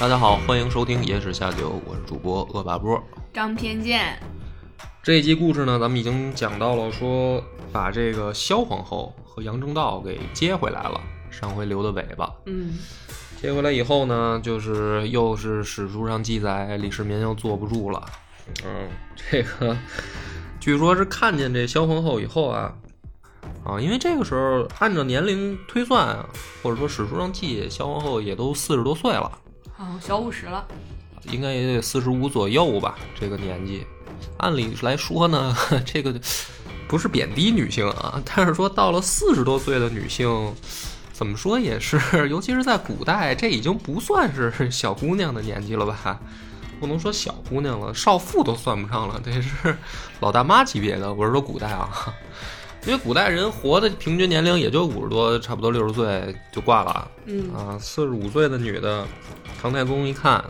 大家好，欢迎收听《野史下酒》，我是主播恶霸波。张偏见，这一集故事呢，咱们已经讲到了，说把这个萧皇后和杨正道给接回来了，上回留的尾巴。嗯，接回来以后呢，就是又是史书上记载，李世民又坐不住了。嗯，这个据说是看见这萧皇后以后啊，啊，因为这个时候按照年龄推算啊，或者说史书上记，萧皇后也都四十多岁了。哦，小五十了，应该也得四十五左右吧，这个年纪。按理来说呢，这个不是贬低女性啊，但是说到了四十多岁的女性，怎么说也是，尤其是在古代，这已经不算是小姑娘的年纪了吧？不能说小姑娘了，少妇都算不上了，这是老大妈级别的。我是说古代啊，因为古代人活的平均年龄也就五十多，差不多六十岁就挂了。嗯啊，四十五岁的女的，唐太宗一看，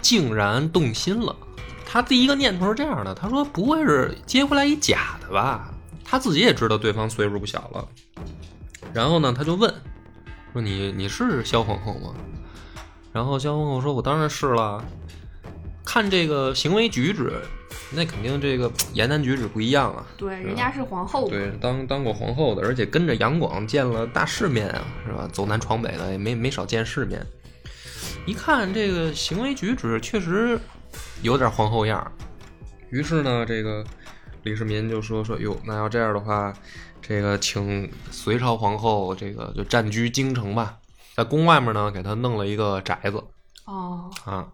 竟然动心了。他第一个念头是这样的，他说不会是接回来一假的吧？他自己也知道对方岁数不小了。然后呢，他就问说你你是萧皇后吗？然后萧皇后说：“我当然是了。看这个行为举止，那肯定这个言谈举止不一样啊。对，人家是皇后，对，当当过皇后的，而且跟着杨广见了大世面啊，是吧？走南闯北的，也没没少见世面。一看这个行为举止，确实有点皇后样儿。于是呢，这个李世民就说说哟，那要这样的话，这个请隋朝皇后这个就暂居京城吧，在宫外面呢给她弄了一个宅子哦，啊。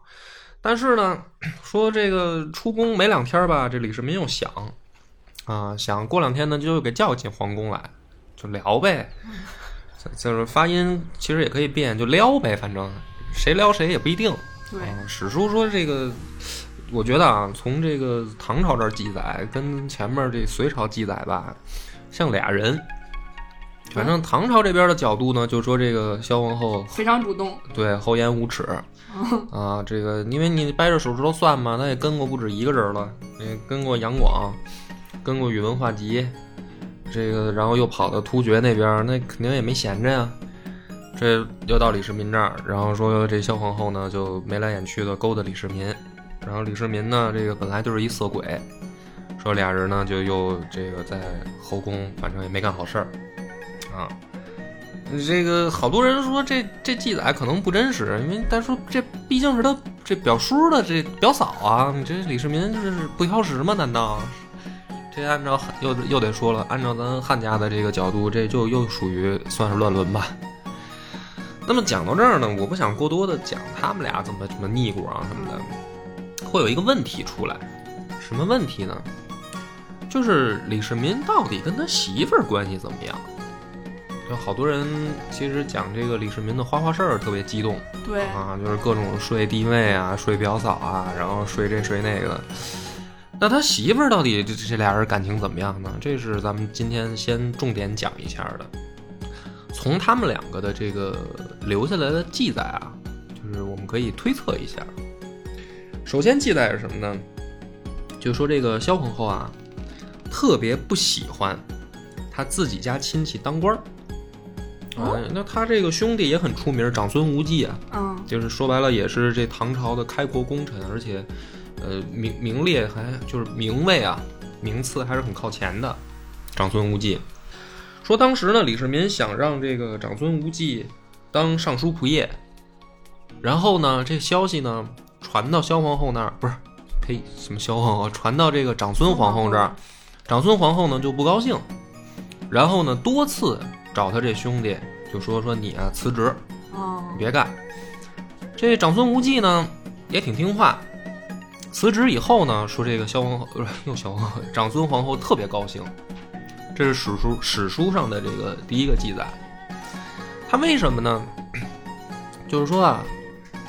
但是呢，说这个出宫没两天吧，这李世民又想啊，想过两天呢就给叫进皇宫来，就聊呗。就是发音其实也可以变，就撩呗，反正谁撩谁也不一定。对，啊，史书说这个，我觉得啊，从这个唐朝这儿记载，跟前面这隋朝记载吧，像俩人。反正唐朝这边的角度呢，就说这个萧皇后非常主动，对厚颜无耻啊，这个因为你掰着手指头算嘛，他也跟过不止一个人了，也跟过杨广，跟过宇文化及，这个然后又跑到突厥那边，那肯定也没闲着呀。这又到李世民这儿，然后说这萧皇后呢就眉来眼去的勾搭李世民，然后李世民呢这个本来就是一色鬼，说俩人呢就又这个在后宫，反正也没干好事儿啊。这个好多人说这这记载可能不真实，因为但说这毕竟是他这表叔的这表嫂啊，你这李世民这是不挑食吗？难道？这按照又又得说了，按照咱汉家的这个角度，这就又属于算是乱伦吧。那么讲到这儿呢，我不想过多的讲他们俩怎么怎么腻咕啊什么的，会有一个问题出来，什么问题呢？就是李世民到底跟他媳妇儿关系怎么样？有好多人其实讲这个李世民的花花事儿特别激动对，啊，就是各种睡弟妹啊、睡表嫂啊，然后睡这睡那个。那他媳妇儿到底这这俩人感情怎么样呢？这是咱们今天先重点讲一下的。从他们两个的这个留下来的记载啊，就是我们可以推测一下。首先记载是什么呢？就说这个萧皇后啊，特别不喜欢她自己家亲戚当官儿。哦？哎，那他这个兄弟也很出名，长孙无忌啊，嗯，就是说白了也是这唐朝的开国功臣，而且，呃，名名列还就是名位啊，名次还是很靠前的。长孙无忌。说，当时呢，李世民想让这个长孙无忌当尚书仆射，然后呢，这消息呢传到萧皇后那儿，不是，呸，什么萧皇后，传到这个长孙皇后这儿，长孙皇后呢就不高兴，然后呢多次找他这兄弟，就说说你啊辞职，哦你，别干。这长孙无忌呢也挺听话，辞职以后呢，说这个萧皇后不是又萧皇后，长孙皇后特别高兴，这是史书史书上的这个第一个记载。他为什么呢？就是说啊，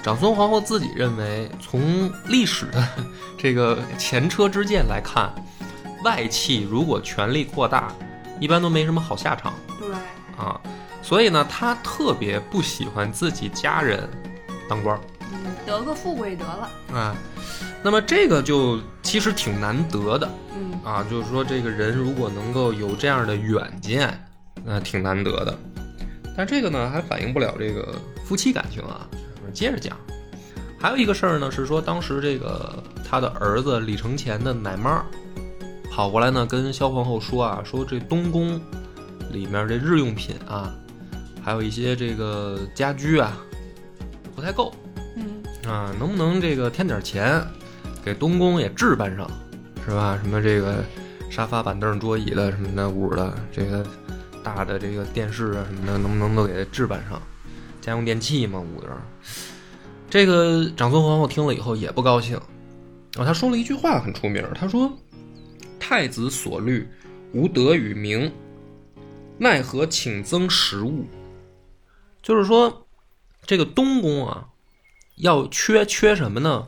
长孙皇后自己认为，从历史的这个前车之鉴来看，外戚如果权力扩大，一般都没什么好下场对，啊。所以呢，他特别不喜欢自己家人当官儿。嗯，得个富贵得了，啊，那么这个就其实挺难得的嗯啊，就是说这个人如果能够有这样的远见，那挺难得的。但这个呢，还反映不了这个夫妻感情啊。我接着讲，还有一个事儿呢，是说当时这个他的儿子李承乾的奶妈跑过来呢，跟萧皇后说啊，说这东宫里面这日用品啊，还有一些这个家居啊，不太够。嗯啊，能不能这个添点钱，给东宫也置办上，是吧？什么这个沙发、板凳、桌椅的什么的屋的，这个大的这个电视啊什么的，能不能都给置办上？家用电器嘛，屋的。这个长孙皇后听了以后也不高兴，啊，她说了一句话很出名，她说：“太子所虑，无德与名，奈何请增食物？”就是说，这个东宫啊，要缺缺什么呢？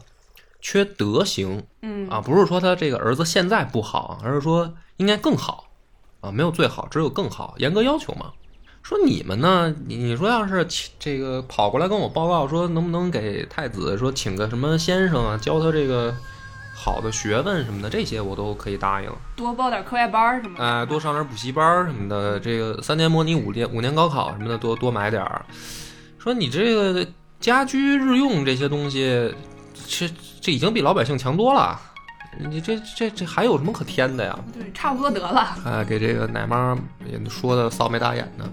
缺德行嗯啊，不是说他这个儿子现在不好，而是说应该更好啊，没有最好，只有更好，严格要求嘛。说你们呢，你你说要是这个跑过来跟我报告说，能不能给太子说请个什么先生啊，教他这个好的学问什么的，这些我都可以答应。多报点课外班儿什么的，哎，多上点补习班儿什么的，这个三年模拟五年五年高考什么的，多多买点儿。说你这个家居日用这些东西，这这已经比老百姓强多了，你这这这还有什么可添的呀？对，差不多得了，哎，给这个奶妈也说的臊眉大眼的。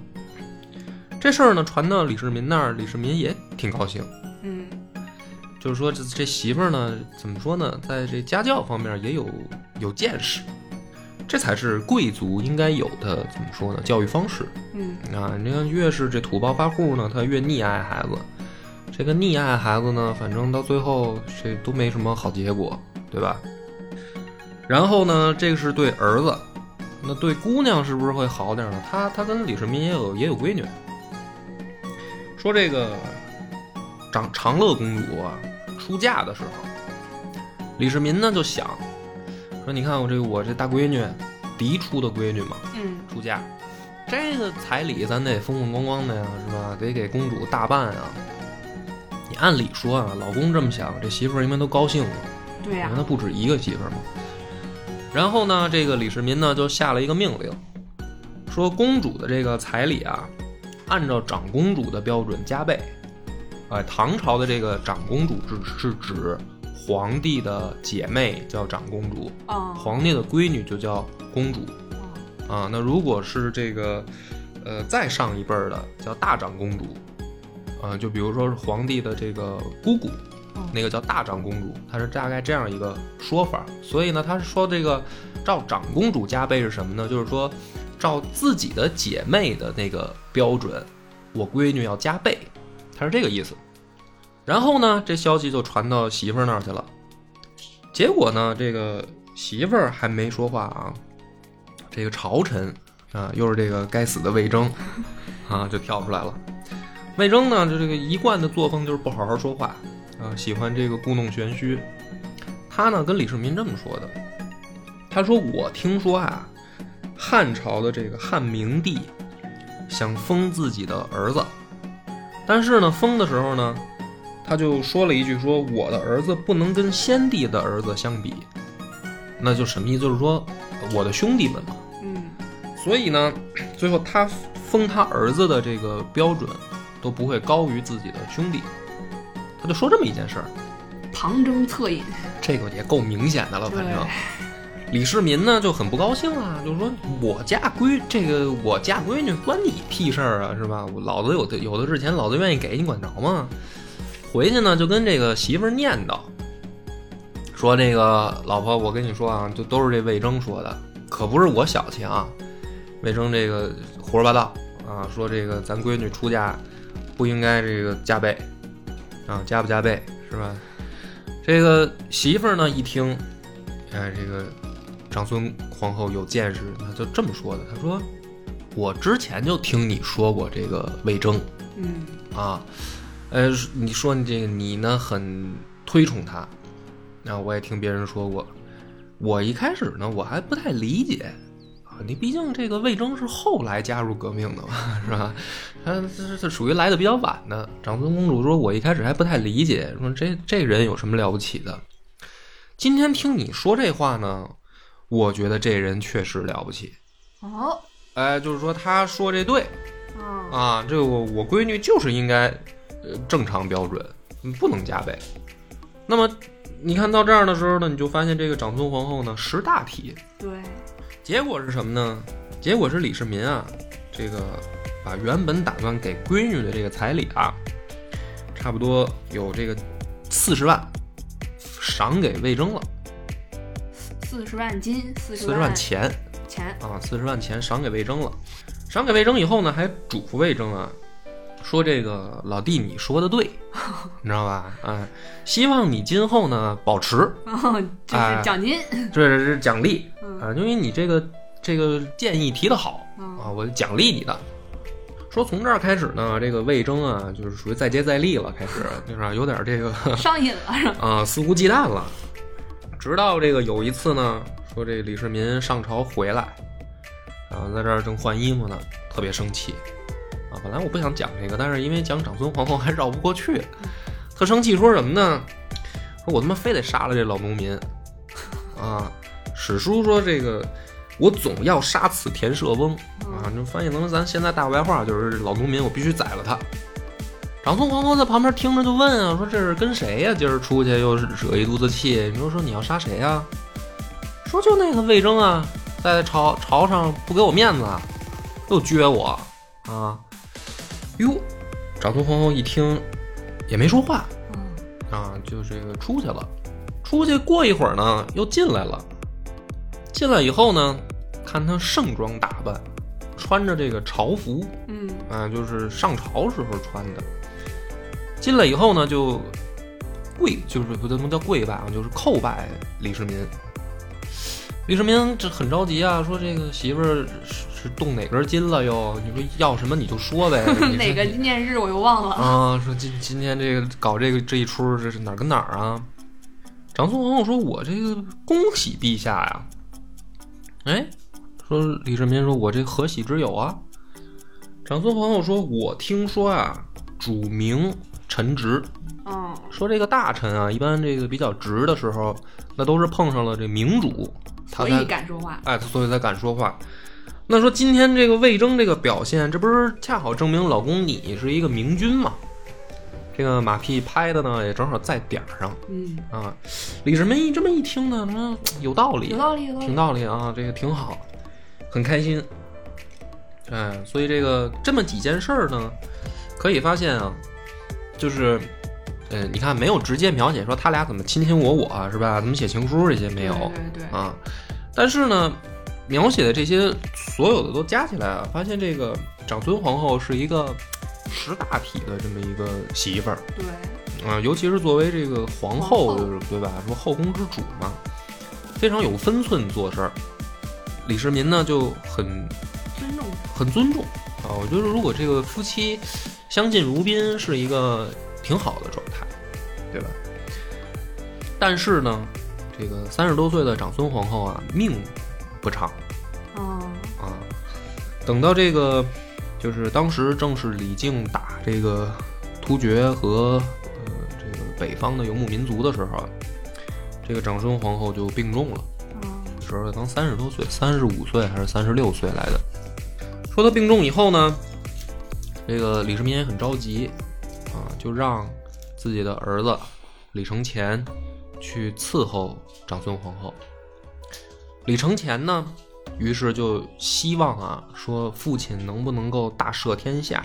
这事儿呢传到李世民那儿，李世民也挺高兴，嗯就是说这这媳妇儿呢，怎么说呢，在这家教方面也有有见识，这才是贵族应该有的怎么说呢？教育方式嗯啊！你看，越是这土暴发户呢，他越溺爱孩子。这个溺爱孩子呢，反正到最后这都没什么好结果，对吧？然后呢，这个是对儿子，那对姑娘是不是会好点呢？他他跟李世民也有也有闺女，说这个长长乐公主啊出嫁的时候，李世民呢就想说，你看我这我这大闺女，嫡出的闺女嘛，嗯出嫁，这个彩礼咱得风风光光的呀，是吧？得给公主大办啊。你按理说啊，老公这么想，这媳妇儿应该都高兴了。对呀因为他不止一个媳妇儿嘛。然后呢，这个李世民呢就下了一个命令，说公主的这个彩礼啊，按照长公主的标准加倍。哎，唐朝的这个长公主是是指皇帝的姐妹叫长公主，啊皇帝的闺女就叫公主啊啊。那如果是这个呃再上一辈儿的叫大长公主，啊，就比如说是皇帝的这个姑姑，嗯那个叫大长公主，它是大概这样一个说法。所以呢，他是说这个照长公主加倍是什么呢？就是说照自己的姐妹的那个标准，我闺女要加倍，他是这个意思。然后呢，这消息就传到媳妇儿那儿去了。结果呢，这个媳妇儿还没说话啊，这个朝臣啊，又是这个该死的魏征啊，就跳出来了。魏征呢，就这个一贯的作风就是不好好说话啊，喜欢这个故弄玄虚。他呢跟李世民这么说的，他说：“我听说啊，汉朝的这个汉明帝想封自己的儿子，但是呢，封的时候呢，他就说了一句说我的儿子不能跟先帝的儿子相比，那就什么意思？就是说我的兄弟们嘛。嗯所以呢，最后他封他儿子的这个标准都不会高于自己的兄弟，他就说这么一件事儿，旁征侧引，这个也够明显的了。反正李世民呢就很不高兴啊，就说我嫁闺这个我嫁闺女关你屁事儿啊，是吧？老子有的有的是钱，老子愿意给你管着吗？回去呢就跟这个媳妇儿念叨，说这个老婆，我跟你说啊，就都是这魏征说的，可不是我小气啊。魏征这个胡说八道啊，说这个咱闺女出嫁不应该这个加倍啊，加不加倍是吧？这个媳妇儿呢一听，哎，这个长孙皇后有见识，她就这么说的，她说：“我之前就听你说过这个魏征嗯啊，呃，你说你这个你呢很推崇他，那我也听别人说过。我一开始呢我还不太理解啊，你毕竟这个魏征是后来加入革命的嘛，是吧？他这这属于来的比较晚的。长孙公主说，我一开始还不太理解，说这这人有什么了不起的？今天听你说这话呢，我觉得这人确实了不起。哦，哎，就是说他说这对嗯，啊，这个我我闺女就是应该呃正常标准，嗯不能加倍。那么你看到这儿的时候呢，你就发现这个长孙皇后呢识大体，对，结果是什么呢？结果是李世民啊，这个把原本打算给闺女的这个彩礼啊，差不多有这个四十万，赏给魏征了，四十万金，四十万钱钱，啊，四十万钱赏给魏征了。赏给魏征以后呢，还嘱咐魏征啊，说这个老弟你说的对，你知道吧？啊，希望你今后呢保持，哦，这哎是奖金，这是奖励嗯啊，因为你这个这个建议提的好嗯啊，我奖励你的。说从这儿开始呢，这个魏征啊，就是属于再接再厉了，开始 就是有点这个上瘾了是吧？啊肆无忌惮了。直到这个有一次呢，说这李世民上朝回来，然后在这儿正换衣服呢，特别生气啊。本来我不想讲这个，但是因为讲长孙皇后还绕不过去，特生气，说什么呢？说我他妈非得杀了这老农民啊！史书说这个我总要杀此田舍翁啊，就翻译成咱现在大白话就是老农民，我必须宰了他。长孙皇后在旁边听着就问啊，说这是跟谁呀、今儿出去又是惹一肚子气，你说说你要杀谁呀、说就那个魏征啊，在朝朝上不给我面子，又撅我啊！哟，长孙皇后一听也没说话嗯，啊，就这个出去了。出去过一会儿呢，又进来了。进来以后呢，看他盛装打扮，穿着这个朝服，嗯，啊，就是上朝时候穿的。进来以后呢，就跪，就是不能叫跪拜啊，就是叩拜李世民。李世民这很着急啊，说这个媳妇儿是是动哪根筋了又？你说要什么你就说呗。哪个纪念日我又忘了。啊？说今今天这个搞这个这一出，这是哪儿跟哪儿啊？长孙皇后说：“我这个恭喜陛下呀。”哎，说李世民说：“我这何喜之有啊？”长孙皇后说：“我听说啊，主明臣直，嗯，说这个大臣啊，一般这个比较直的时候，那都是碰上了这明主，他所才以敢说话。哎，所以才敢说话。那说今天这个魏征这个表现，这不是恰好证明老公你是一个明君吗？这个马屁拍的呢，也正好在点儿上嗯，啊。李世民一这么一听呢，说有道理，有道理，有道挺。道理啊，这个挺好，很开心。哎，所以这个这么几件事儿呢，可以发现啊，就是，呃，你看没有直接描写说他俩怎么卿卿我我是吧？怎么写情书这些没有对对对，啊，但是呢，描写的这些所有的都加起来啊，发现这个长孙皇后是一个识大体的这么一个媳妇儿对，啊，尤其是作为这个皇后，就是对吧？什么后宫之主嘛，非常有分寸做事儿。李世民呢就很尊重很尊重啊，我觉得如果这个夫妻相敬如宾是一个挺好的状态，对吧？但是呢，这个三十多岁的长孙皇后啊，命不长嗯，啊。等到这个，就是当时正是李靖打这个突厥和呃这个北方的游牧民族的时候啊，这个长孙皇后就病重了。嗯，时候刚三十多岁，三十五岁还是三十六岁来的。说他病重以后呢，这个李世民也很着急啊，就让自己的儿子李承乾去伺候长孙皇后。李承乾呢，于是就希望啊，说父亲能不能够大赦天下，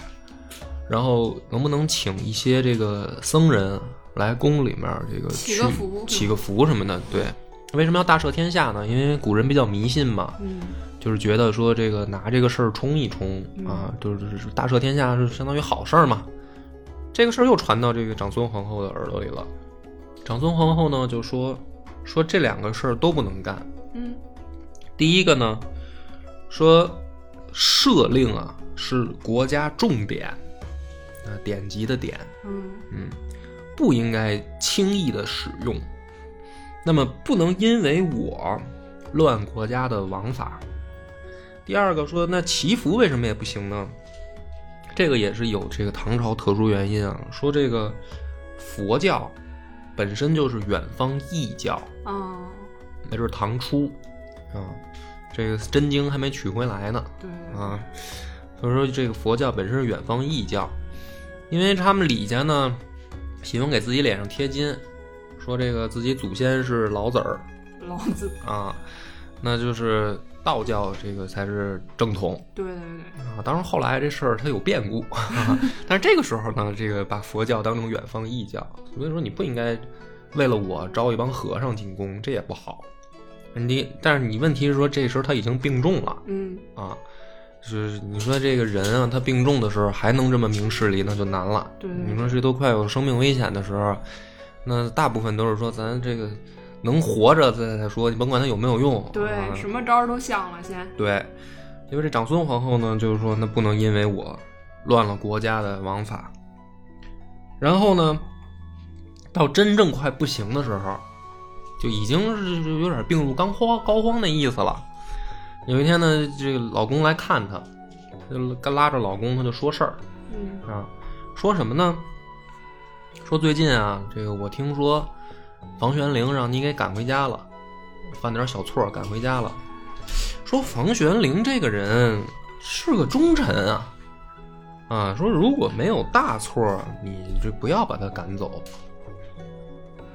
然后能不能请一些这个僧人来宫里面这个去祈个福祈个福什么的。对，为什么要大赦天下呢？因为古人比较迷信嘛，嗯，就是觉得说这个拿这个事儿冲一冲啊，就是大赦天下是相当于好事儿嘛。这个事儿又传到这个长孙皇后的耳朵里了。长孙皇后呢就说说这两个事儿都不能干。嗯，第一个呢，说赦令啊是国家重点啊，典籍的典，嗯嗯，不应该轻易的使用。那么不能因为我乱国家的王法。第二个说，那祈福为什么也不行呢？这个也是有这个唐朝特殊原因啊。说这个佛教本身就是远方异教，啊，那就是唐初。啊，这个真经还没取回来呢。对，啊。所以说这个佛教本身是远方异教，因为他们李家呢喜欢给自己脸上贴金，说这个自己祖先是老子儿。老子，啊，那就是道教这个才是正统对对对，啊。当然后来这事儿它有变故，但是这个时候呢，这个把佛教当成远方异教，所以说你不应该为了我招一帮和尚进宫，这也不好。你但是你问题是说这时候他已经病重了嗯啊，就是你说这个人啊，他病重的时候还能这么明事理，那就难了。对你说这都快有生命危险的时候，那大部分都是说咱这个能活着再再说，你甭管他有没有用。对，啊什么招儿都想了先，对，因为这长孙皇后呢，就是说那不能因为我乱了国家的王法。然后呢，到真正快不行的时候，就已经是有点病入膏肓膏肓那意思了。有一天呢，这个老公来看她，就拉着老公，她就说事儿嗯啊，说什么呢？说最近啊，这个我听说房玄龄让你给赶回家了，犯点小错赶回家了。说房玄龄这个人是个忠臣啊，啊，说如果没有大错，你就不要把他赶走。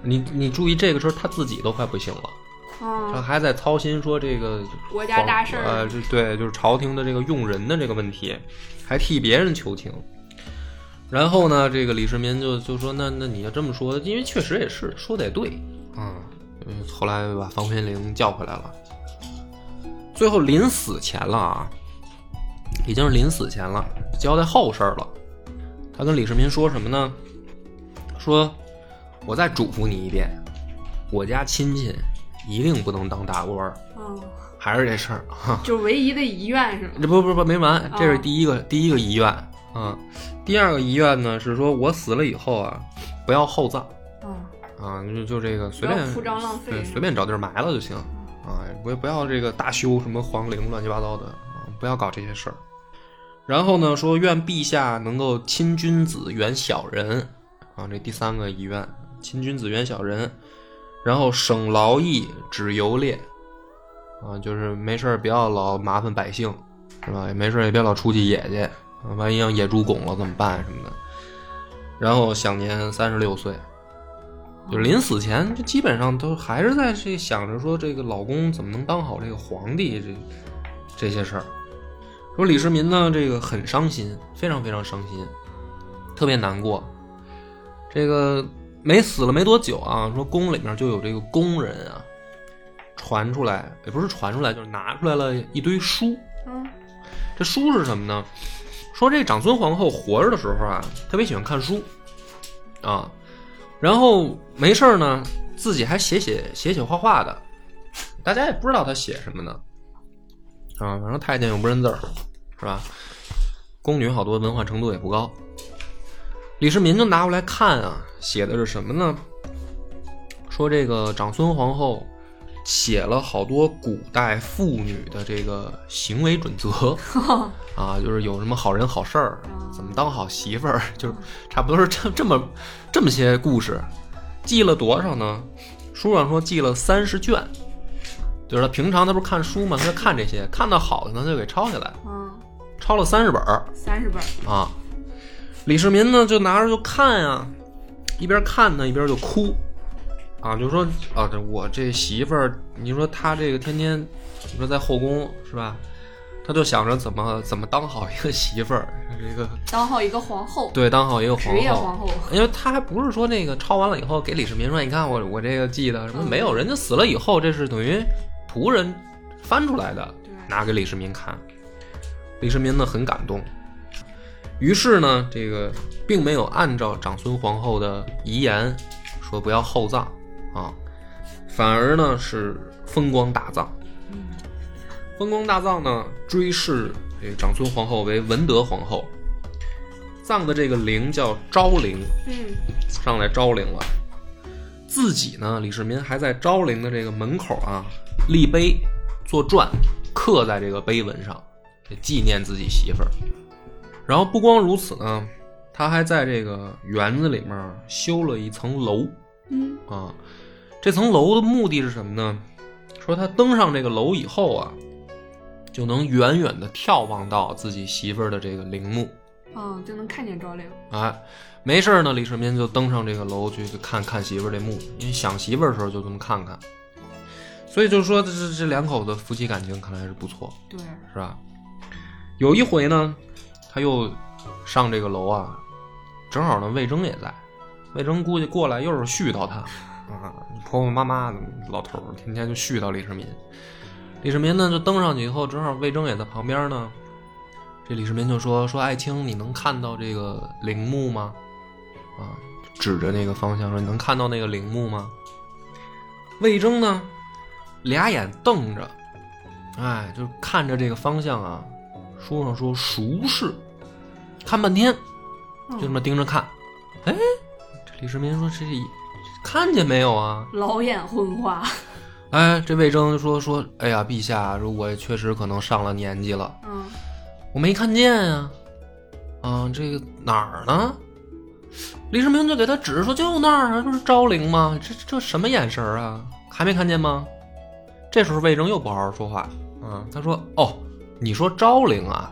你你注意这个时候他自己都快不行了，他啊，还在操心说这个国家大事儿呃，这对，就是朝廷的这个用人的这个问题，还替别人求情。然后呢，这个李世民就就说：“那那你要这么说，因为确实也是说的也对啊。嗯，后来把房玄龄叫回来了。最后临死前了啊，已经是临死前了，交代后事儿了。他跟李世民说什么呢？说我再嘱咐你一遍，我家亲戚一定不能当大官儿，嗯，还是这事儿哈。就唯一的遗愿是吗？这不不不没完，这是哦第一个、第一个遗愿啊。第二个遗愿呢是说我死了以后啊，不要厚葬。啊，啊，就就这个随便铺张浪费对，随便找地儿埋了就行。啊，不不要这个大修什么皇陵乱七八糟的啊，不要搞这些事儿。然后呢，说愿陛下能够亲君子远小人。啊，这第三个遗愿，亲君子远小人，然后省劳役止游猎。啊，就是没事儿不要老麻烦百姓，是吧？也没事儿也别老出去野去，啊万一让野猪拱了怎么办什么的。然后享年三十六岁，就临死前就基本上都还是在这想着说这个老公怎么能当好这个皇帝这这些事儿。说李世民呢，这个很伤心，非常非常伤心，特别难过。这个没死了没多久啊，说宫里面就有这个宫人啊，传出来，也不是传出来，就是拿出来了一堆书。嗯这书是什么呢？说这长孙皇后活着的时候啊，特别喜欢看书啊，然后没事呢，自己还写写写写画画的，大家也不知道她写什么呢啊，反正太监又不认字儿，是吧？宫女好多文化程度也不高。李世民就拿过来看啊，写的是什么呢？说这个长孙皇后写了好多古代妇女的这个行为准则 啊，就是有什么好人好事儿，怎么当好媳妇儿，就是差不多是这这么这么些故事，记了多少呢？书上说记了三十卷，就是他平常他不是看书嘛，他就看这些，看到好的呢他就给抄下来，嗯，抄了三十本儿三十本儿，啊。李世民呢就拿着就看啊，一边看呢一边就哭，啊，就说啊，这我这媳妇儿，你说她这个天天，你说在后宫是吧？他就想着怎么怎么当好一个媳妇儿，这个当好一个皇后，对当好一个皇职业后。皇后，因为他还不是说那个抄完了以后给李世民说，你看我我这个记得什么嗯没有，人家死了以后，这是等于仆人翻出来的，拿给李世民看。李世民呢很感动，于是呢，这个并没有按照长孙皇后的遗言说不要厚葬啊，反而呢是风光大葬。嗯风光大葬呢，追谥这个长孙皇后为文德皇后。葬的这个陵叫昭陵，嗯上来昭陵了。自己呢，李世民还在昭陵的这个门口啊立碑做传，刻在这个碑文上，纪念自己媳妇儿。然后不光如此呢，他还在这个园子里面修了一层楼嗯啊。这层楼的目的是什么呢？说他登上这个楼以后啊，就能远远的眺望到自己媳妇儿的这个陵墓。嗯，就能看见昭陵。哎，没事儿呢，李世民就登上这个楼去去看看媳妇儿这墓，因为想媳妇儿的时候就这么看看。所以就是说，这这这两口子夫妻感情看来是不错，对，是吧？有一回呢，他又上这个楼啊，正好呢魏征也在，魏征估计过来又是絮叨他啊，婆婆妈妈的老头儿天天就絮叨李世民。李世民呢就登上去以后，正好魏征也在旁边呢。这李世民就说：“说爱卿，你能看到这个陵墓吗？”啊，指着那个方向说：“你能看到那个陵墓吗？”魏征呢，俩眼瞪着，哎，就看着这个方向啊。书上说熟视，看半天，就这么盯着看。哎，这李世民说：“这看见没有啊？”老眼昏花。哎，这魏征就说说：“哎呀，陛下，如果确实可能上了年纪了。”嗯我没看见呀、啊，这个哪儿呢？李世民就给他指说，就那儿啊，不是昭陵吗？这这什么眼神啊？还没看见吗？这时候魏征又不好好说话，嗯，他说：“哦，你说昭陵啊？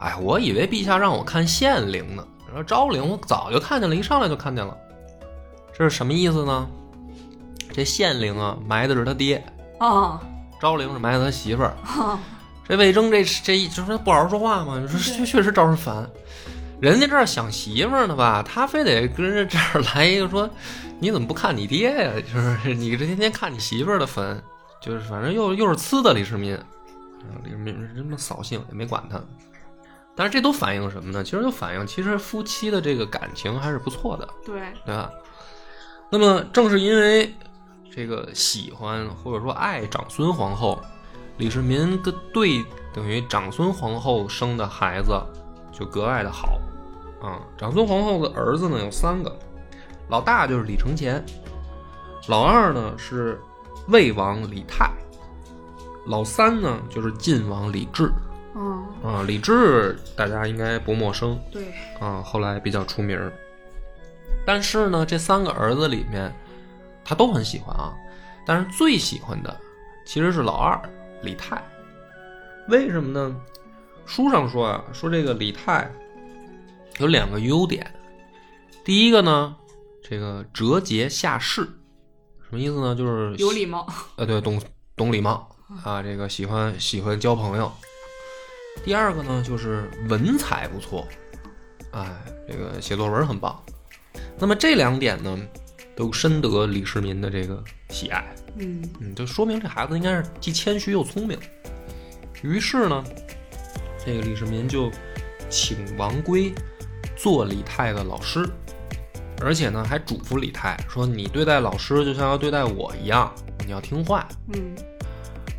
哎，我以为陛下让我看县陵呢。说昭陵我早就看见了，一上来就看见了。这是什么意思呢？这县令啊，埋的是他爹，啊昭陵是埋的他媳妇儿。啊这魏征这这一就是不好好说话嘛，你说确确实招人烦。人家这儿想媳妇儿呢吧，他非得跟着这儿来一个说，你怎么不看你爹呀？就是你这天天看你媳妇儿的坟，就是反正又又是呲的李世民，啊李世民这么扫兴也没管他。但是这都反映什么呢？其实就反映其实夫妻的这个感情还是不错的。对，对吧？那么正是因为这个喜欢或者说爱长孙皇后，李世民跟对等于长孙皇后生的孩子就格外的好啊。长孙皇后的儿子呢有三个，老大就是李承乾，老二呢是魏王李泰，老三呢就是晋王李治嗯啊。李治大家应该不陌生，对，啊，后来比较出名儿。但是呢，这三个儿子里面，他都很喜欢啊。但是最喜欢的其实是老二李泰。为什么呢？书上说啊，说这个李泰有两个优点。第一个呢，这个折节下士，什么意思呢？就是有礼貌。呃，对，懂懂礼貌啊，这个喜欢喜欢交朋友。第二个呢，就是文采不错，哎，这个写作文很棒。那么这两点呢，都深得李世民的这个喜爱，嗯嗯，就说明这孩子应该是既谦虚又聪明。于是呢，这个李世民就请王圭做李泰的老师，而且呢还嘱咐李泰说：“你对待老师就像要对待我一样，你要听话。”嗯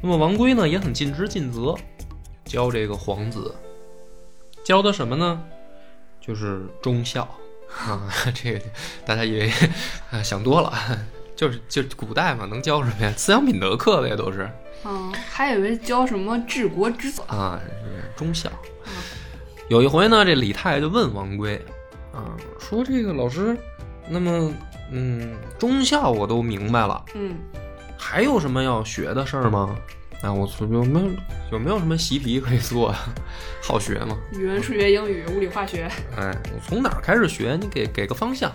那么王圭呢也很尽职尽责，教这个皇子，教的什么呢？就是忠孝啊。这个大家以为啊想多了，就是就是古代嘛，能教什么呀？思想品德课呗，都是嗯，还以为教什么治国之策。啊，是忠孝。有一回呢，这李泰就问王圭啊，说这个老师，那么嗯，忠孝我都明白了，嗯还有什么要学的事儿吗？啊，我有没有有没有什么习题可以做啊？好学吗？语文、数学、英语、物理、化学。哎，我从哪儿开始学？你给给个方向。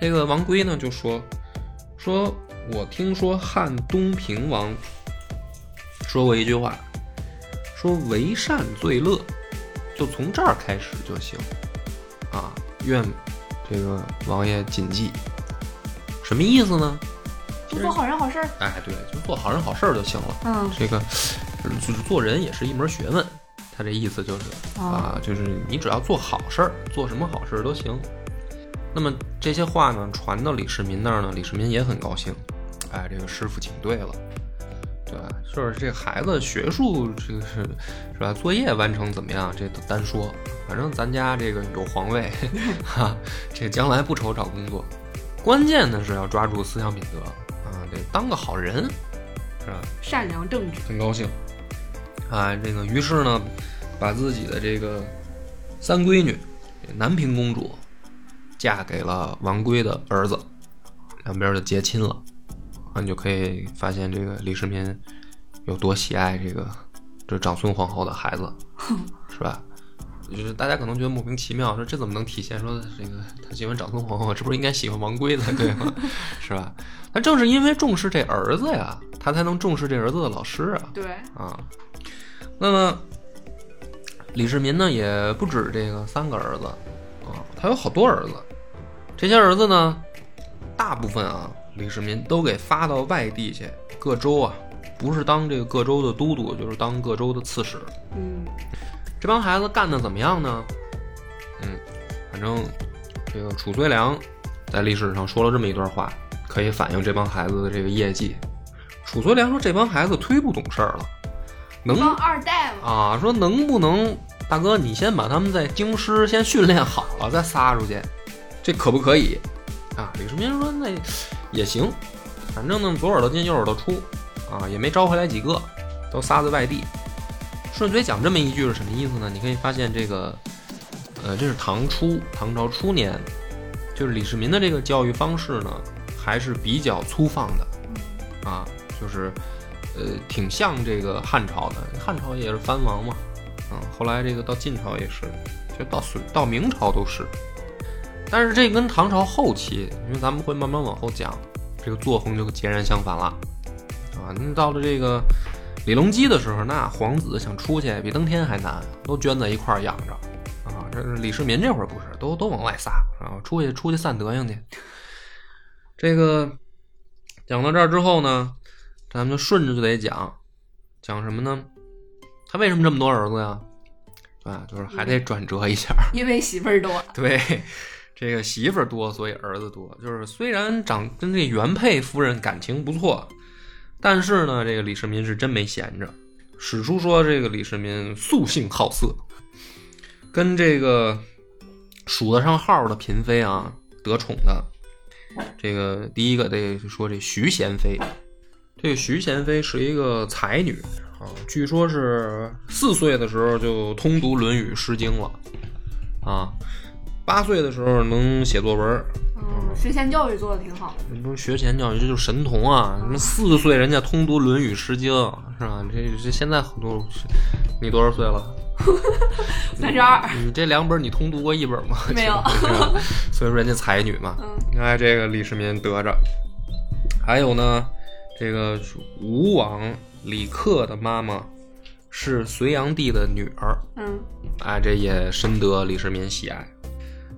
这个王圭呢就说说，我听说汉东平王说过一句话，说为善最乐，就从这儿开始就行啊。愿这个王爷谨记。什么意思呢？就做好人好事儿。哎，对，就做好人好事儿就行了。嗯这个就是做人也是一门学问，他这意思就是啊，就是你只要做好事儿，做什么好事儿都行。那么这些话呢，传到李世民那儿呢，李世民也很高兴，哎，这个师傅请对了。对吧？就是这孩子学术这个是是吧？作业完成怎么样？这都单说，反正咱家这个有皇位，哈，这将来不愁找工作。关键的是要抓住思想品德当个好人，是吧？善良正直。很高兴啊！这个于是呢，把自己的这个三闺女南平公主嫁给了王圭的儿子，两边就结亲了。啊，你就可以发现这个李世民有多喜爱这个这长孙皇后的孩子，是吧？就是大家可能觉得莫名其妙，说这怎么能体现说这个他喜欢长孙皇后，这不是应该喜欢王圭才对吗？是吧？那正是因为重视这儿子呀，他才能重视这儿子的老师啊。对，啊，那么李世民呢也不止这个三个儿子啊，他有好多儿子。这些儿子呢，大部分啊，李世民都给发到外地去，各州啊，不是当这个各州的都督，就是当各州的刺史。嗯，这帮孩子干的怎么样呢？嗯，反正这个褚遂良在历史上说了这么一段话，可以反映这帮孩子的这个业绩。褚遂良说：“这帮孩子忒不懂事儿了，能帮二代吗。啊，说能不能，大哥你先把他们在京师先训练好了再撒出去，这可不可以？啊，李世民说那也行，反正呢左耳朵进右耳朵出，啊也没招回来几个，都撒在外地。顺嘴讲这么一句是什么意思呢？你可以发现这个，呃，这是唐初唐朝初年，就是李世民的这个教育方式呢，还是比较粗放的，啊，就是呃挺像这个汉朝的，汉朝也是藩王嘛，啊，后来这个到晋朝也是，就到隋到明朝都是。但是这跟唐朝后期，因为咱们会慢慢往后讲，这个作风就截然相反了，啊，那到了这个李隆基的时候，那皇子想出去比登天还难，都圈在一块儿养着，啊，这是李世民这会儿不是，都都往外撒，然后出去出去散德行去。这个讲到这儿之后呢，咱们就顺着就得讲，讲什么呢？他为什么这么多儿子呀？啊，就是还得转折一下。因为媳妇儿多。对，这个媳妇儿多，所以儿子多。就是虽然长跟这原配夫人感情不错，但是呢，这个李世民是真没闲着。史书说，这个李世民素性好色，跟这个数得上号的嫔妃啊，得宠的，这个第一个得说这徐贤妃。这个徐贤妃是一个才女啊，据说是四岁的时候就通读《论语》《诗经》了啊，八岁的时候能写作文儿。嗯，学前教育做的挺好的。你不是学前教育，这就是神童啊！什么四岁人家通读《论语》《诗经》，是吧？这这现在很多，你多少岁了？三十二。你这两本你通读过一本吗？没有 所以说人家才女嘛。嗯你看这个李世民得着，还有呢，这个吴王李克的妈妈是隋炀帝的女儿，嗯哎，这也深得李世民喜爱。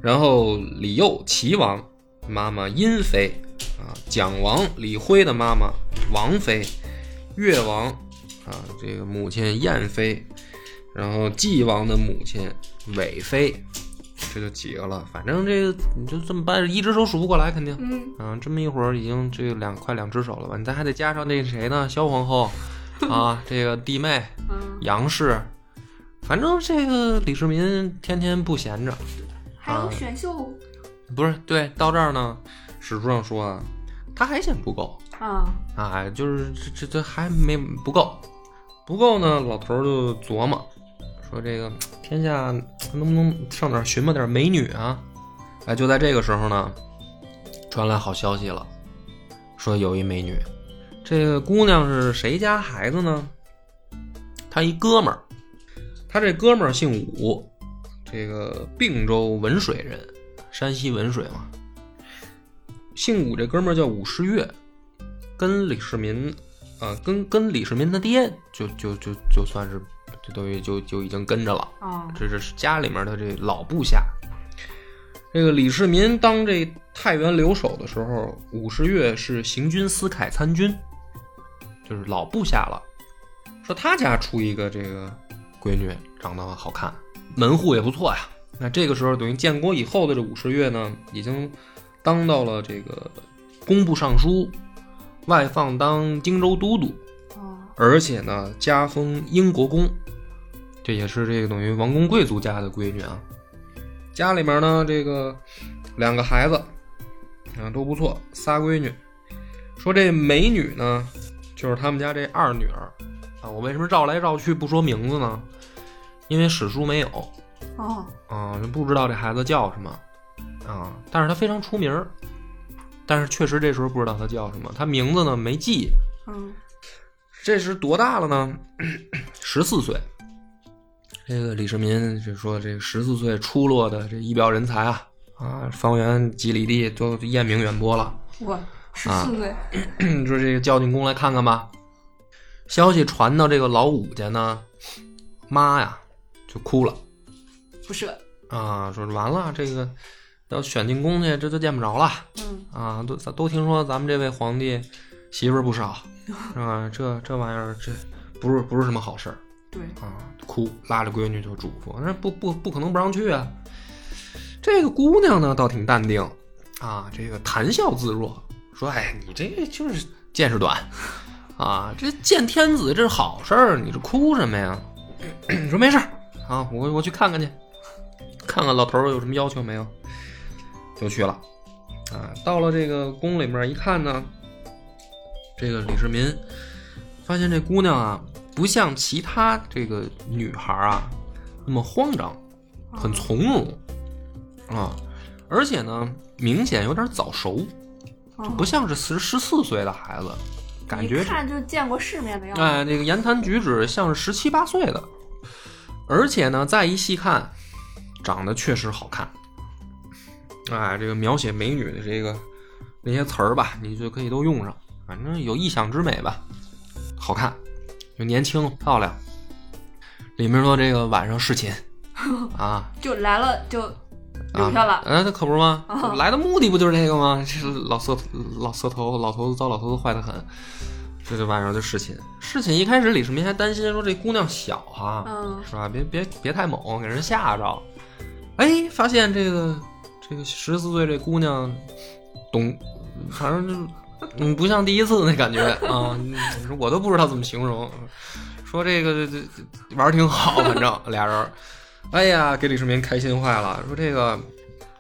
然后李佑齐王妈妈殷妃啊，蒋王李辉的妈妈王妃，越王啊这个母亲燕妃，然后纪王的母亲韦妃，这就几个了。反正这个你就这么掰，一只手数不过来，肯定。嗯，啊，这么一会儿已经这两快两只手了吧？你咱还得加上那谁呢？萧皇后啊，这个弟妹 嗯，杨氏，反正这个李世民天天不闲着。还有选秀不是，对，到这儿呢，史书上说啊，他还嫌不够啊，啊，就是这这这还没不够，不够呢，老头儿就琢磨，说这个天下能不能上哪儿寻摸点美女啊？哎，就在这个时候呢，传来好消息了，说有一美女，这个姑娘是谁家孩子呢？他一哥们儿，他这哥们儿姓武，这个并州文水人，山西文水嘛。姓武这哥们儿叫武士月，跟李世民，啊、跟跟李世民他爹就就就就算是，就等于就就已经跟着了。啊，这是家里面的这老部下。这个李世民当这太原留守的时候，武士月是行军司凯参军，就是老部下了。说他家出一个这个闺女，长得好看，门户也不错呀。那这个时候等于建国以后的这武士月呢，已经当到了这个工部尚书，外放当荆州都督。哦，而且呢加封英国公，这也是这个等于王公贵族家的闺女啊。家里面呢这个两个孩子啊都不错，仨闺女。说这美女呢，就是他们家这二女儿啊。我为什么绕来绕去不说名字呢？因为史书没有哦，啊，不知道这孩子叫什么啊。但是他非常出名儿，但是确实这时候不知道他叫什么，他名字呢没记。嗯，这是多大了呢？十四岁。这个李世民就说：“这个十四岁出落的这一表人才啊，啊，方圆几里地都艳名远播了。我十啊四岁，说这个叫进宫来看看吧。”消息传到这个老五家呢，妈呀就哭了不舍。啊，说完了这个要选进宫去，这就见不着了嗯，啊！都都听说咱们这位皇帝媳妇儿不少，是吧？这这玩意儿这不是不是什么好事儿。对，啊，哭，拉着闺女就嘱咐，那不不不可能不让去啊。这个姑娘呢，倒挺淡定啊，这个谈笑自若，说：“哎，你这个就是见识短 啊，这见天子这是好事儿，你这哭什么呀？” 说没事儿啊，我我去看看去，看看老头儿有什么要求没有，就去了。啊，到了这个宫里面一看呢，这个李世民发现这姑娘啊，不像其他这个女孩啊那么慌张，很从容啊，而且呢，明显有点早熟，就不像是十十四岁的孩子，感觉一看就见过世面的样子。哎，那个言谈举止像是十七八岁的，而且呢，再一细看，长得确实好看。哎，这个描写美女的这个那些词儿吧，你就可以都用上，反正有意想之美吧，好看，又年轻漂亮。里面说这个晚上侍寝 啊，就来了就啊留下了。哎，那可不是吗？啊来的目的不就是这个吗？这老色老色头，老头子糟，老头子坏的很。这就晚上就侍寝，侍寝一开始李世民还担心说这姑娘小哈、嗯是吧？别别别太猛，给人吓着。哎，发现这个这个十四岁这姑娘懂，反正就嗯不像第一次那感觉啊，我都不知道怎么形容。说这个这这玩儿挺好，反正俩人儿，哎呀，给李世民开心坏了。说这个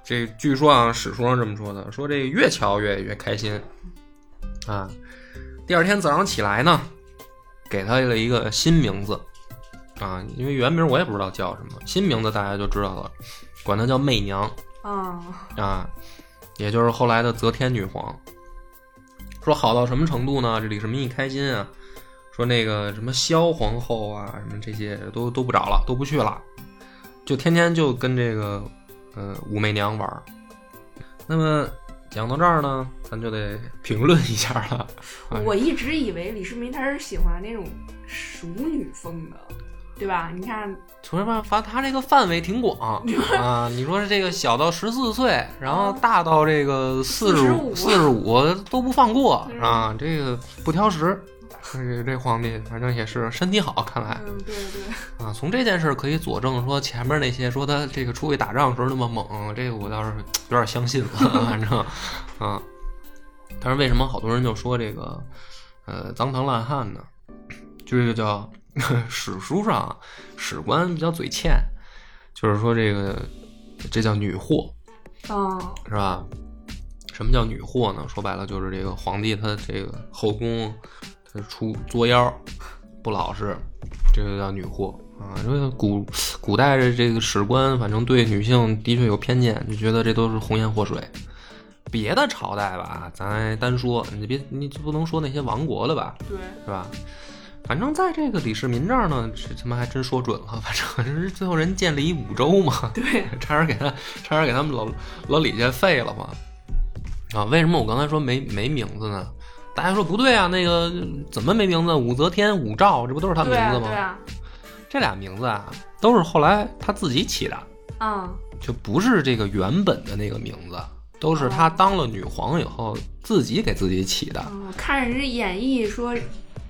这据说啊，史书上这么说的，说这个越瞧越越开心啊。第二天早上起来呢，给他了一个新名字啊，因为原名我也不知道叫什么，新名字大家就知道了，管她叫媚娘啊，啊，也就是后来的则天女皇。说好到什么程度呢？这李世民一开心啊，说那个什么萧皇后啊，什么这些都都不找了，都不去了，就天天就跟这个呃武媚娘玩。那么讲到这儿呢，咱就得评论一下了。哎我一直以为李世民他是喜欢那种熟女风的，对吧？你看，说实话，反正他这个范围挺广 啊。你说这个小到十四岁，然后大到这个四十五、四十五都不放过嗯啊，这个不挑食。这这皇帝反正也是身体好，看来嗯，对对，啊，从这件事可以佐证说前面那些说他这个出去打仗时候那么猛，这个我倒是有点相信了，反正啊。但是为什么好多人就说这个呃脏唐烂汉呢？就这个叫史书上啊史官比较嘴欠，就是说这个这叫女祸啊，是吧？什么叫女祸呢？说白了就是这个皇帝他这个后宫他出作妖不老实，这个叫女祸啊。因为古古代的这个史官，反正对女性的确有偏见，就觉得这都是红颜祸水。别的朝代吧，咱单说，你别你就不能说那些亡国的吧，对，是吧？反正在这个李世民这儿呢，这他妈还真说准了。反正人最后人建立一五州嘛，对，差点给他差点给他们老老李家废了嘛。啊，为什么我刚才说没没名字呢？大家说不对啊，那个怎么没名字？武则天、武曌，这不都是他名字吗？对啊，这俩名字啊，都是后来他自己起的，啊，就不是这个原本的那个名字，都是他当了女皇以后自己给自己起的。嗯，看人家演绎说，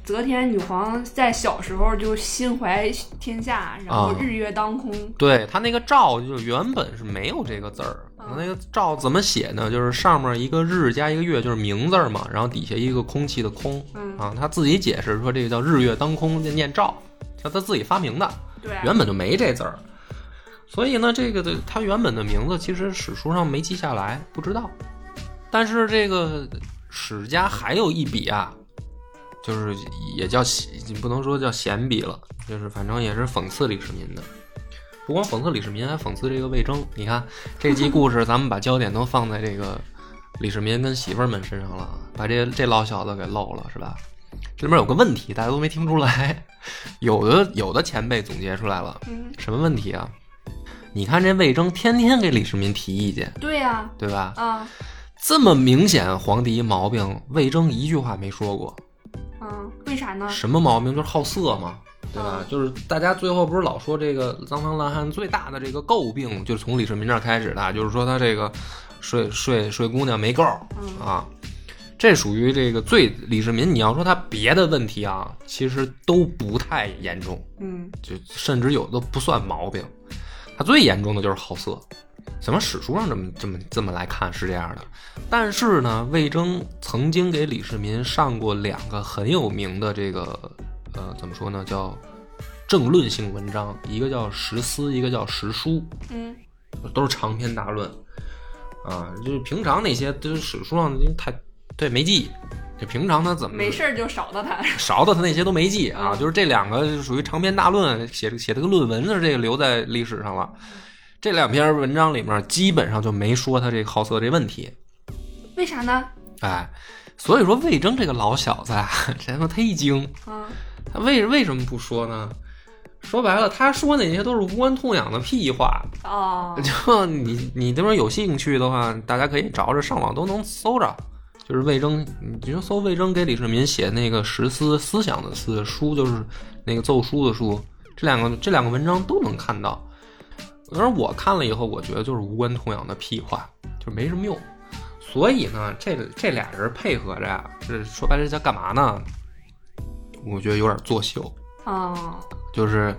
则天女皇在小时候就心怀天下，然后啊日月当空。对他那个照，就原本是没有这个字儿。嗯那个照怎么写呢？就是上面一个日加一个月，就是名字嘛，然后底下一个空气的空，啊，他自己解释说这个叫日月当空念照，他他自己发明的，对，原本就没这字儿。所以呢，这个的他原本的名字其实史书上没记下来，不知道。但是这个史家还有一笔啊，就是也叫不能说叫闲笔了，就是反正也是讽刺李世民的。不光讽刺李世民，还讽刺这个魏征。你看这集故事，咱们把焦点都放在这个李世民跟媳妇儿们身上了，把这这老小子给漏了，是吧？这里面有个问题，大家都没听出来。有的有的前辈总结出来了，嗯，什么问题啊？你看这魏征天天给李世民提意见，对呀，对吧？啊，这么明显皇帝一毛病，魏征一句话没说过。嗯，为啥呢？什么毛病？就是好色嘛，对吧？嗯就是大家最后不是老说这个脏唐烂汉最大的这个诟病，就是从李世民这儿开始的，就是说他这个睡睡睡姑娘没够嗯啊。这属于这个最李世民，你要说他别的问题啊，其实都不太严重，嗯就甚至有的不算毛病。他最严重的就是好色，怎么史书上这么这么这么来看是这样的。但是呢，魏征曾经给李世民上过两个很有名的这个呃怎么说呢，叫政论性文章，一个叫《十思》，一个叫《十书嗯》，都是长篇大论啊。就是平常那些都是史书上太对没记，就平常他怎么没事儿就勺到他。勺到他那些都没记啊，嗯就是这两个属于长篇大论，写写这个论文的这个留在历史上了。这两篇文章里面基本上就没说他这个好色这问题，为啥呢？哎，所以说魏征这个老小子啊，真他忒精，啊，他为为什么不说呢？说白了，他说那些都是无关痛痒的屁话。哦，就你你这边有兴趣的话，大家可以找着上网都能搜着。就是魏征，你就搜魏征给李世民写那个十思思想的思书，就是那个奏书的书，这两个这两个文章都能看到。而我看了以后，我觉得就是无关痛痒的屁话，就没什么用。所以呢，这这俩人配合着呀，这说白了叫干嘛呢？我觉得有点作秀。哦，就是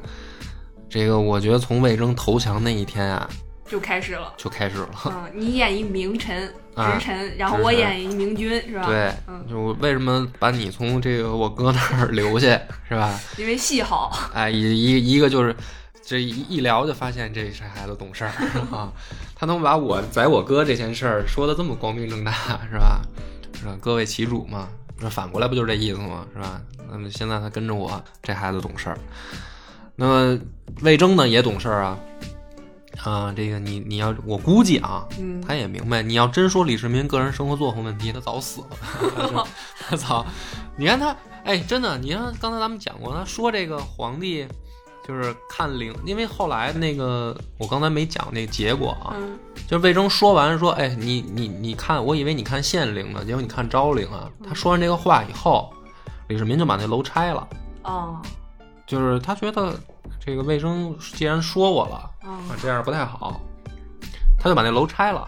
这个，我觉得从魏征投降那一天啊，就开始了。就开始了。嗯，你演一名臣、啊直臣，然后我演一明君，是吧？对，嗯，就为什么把你从这个我哥那儿留下，是吧？因为戏好。哎，一一一个就是这一一聊就发现这这孩子懂事儿 啊，他能把我宰我哥这件事儿说的这么光明正大，是吧？是吧？各为其主嘛，那反过来不就是这意思吗？是吧？那么现在他跟着我，这孩子懂事儿。那么魏征呢也懂事儿啊。啊，这个你你要我估计啊，嗯，他也明白，你要真说李世民个人生活作风问题，他早死了。他早，你看他，哎，真的，你看刚才咱们讲过，他说这个皇帝就是看陵，因为后来那个我刚才没讲那个结果啊，嗯，就是魏征说完说，哎，你你你看，我以为你看县陵呢，结果你看昭陵啊。他说完这个话以后，李世民就把那楼拆了，哦，就是他觉得这个魏征既然说我了。哦啊，，这样不太好，他就把那楼拆了。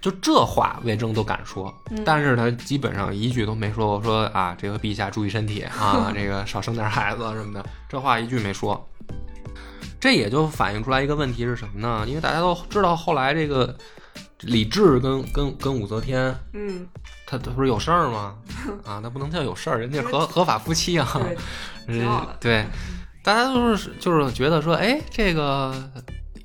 就这话，魏征都敢说，嗯但是他基本上一句都没说过。说啊，这个陛下注意身体啊，这个少生点孩子什么的，这话一句没说。这也就反映出来一个问题是什么呢？因为大家都知道，后来这个李治跟跟跟武则天，嗯，他他不是有事儿吗？啊，那不能叫有事儿，人家合合法夫妻啊。对，挺好的 对，大家都是就是觉得说，哎，这个，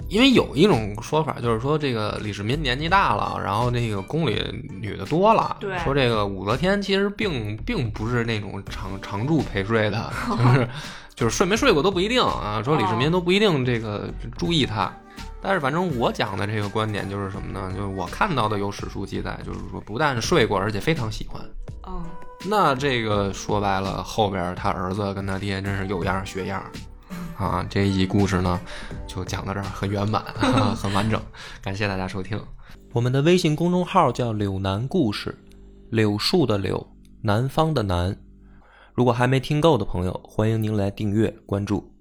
因为有一种说法就是说，这个李世民年纪大了，然后那个宫里女的多了，对说这个武则天其实并并不是那种常常住陪睡的，就是就是睡没睡过都不一定啊，说李世民都不一定这个注意她。但是反正我讲的这个观点就是什么呢？就是我看到的有史书记载，就是说不但睡过，而且非常喜欢。哦，那这个说白了，后边他儿子跟他爹真是有样学样 啊！这一集故事呢，就讲到这儿，很圆满，很完整。感谢大家收听。我们的微信公众号叫“柳南故事”，柳树的柳，南方的南。如果还没听够的朋友，欢迎您来订阅关注。